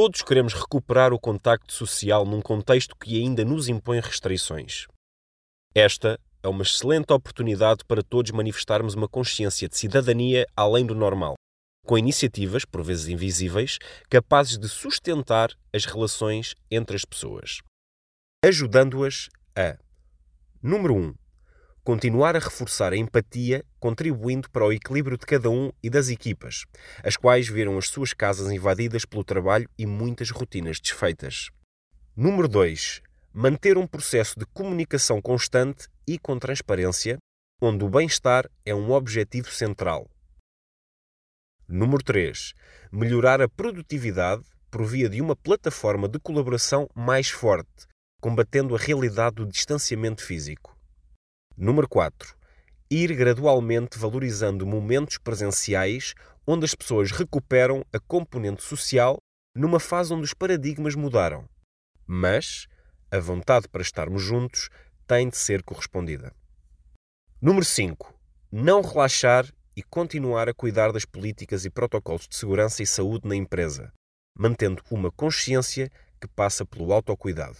Todos queremos recuperar o contacto social num contexto que ainda nos impõe restrições. Esta é uma excelente oportunidade para todos manifestarmos uma consciência de cidadania além do normal, com iniciativas, por vezes invisíveis, capazes de sustentar as relações entre as pessoas, ajudando-as a Número 1. Continuar a reforçar a empatia, contribuindo para o equilíbrio de cada um e das equipas, as quais viram as suas casas invadidas pelo trabalho e muitas rotinas desfeitas. Número 2. Manter um processo de comunicação constante e com transparência, onde o bem-estar é um objetivo central. Número 3. Melhorar a produtividade por via de uma plataforma de colaboração mais forte, combatendo a realidade do distanciamento físico. Número 4. Ir gradualmente valorizando momentos presenciais onde as pessoas recuperam a componente social numa fase onde os paradigmas mudaram. Mas a vontade para estarmos juntos tem de ser correspondida. Número 5. Não relaxar e continuar a cuidar das políticas e protocolos de segurança e saúde na empresa, mantendo uma consciência que passa pelo autocuidado.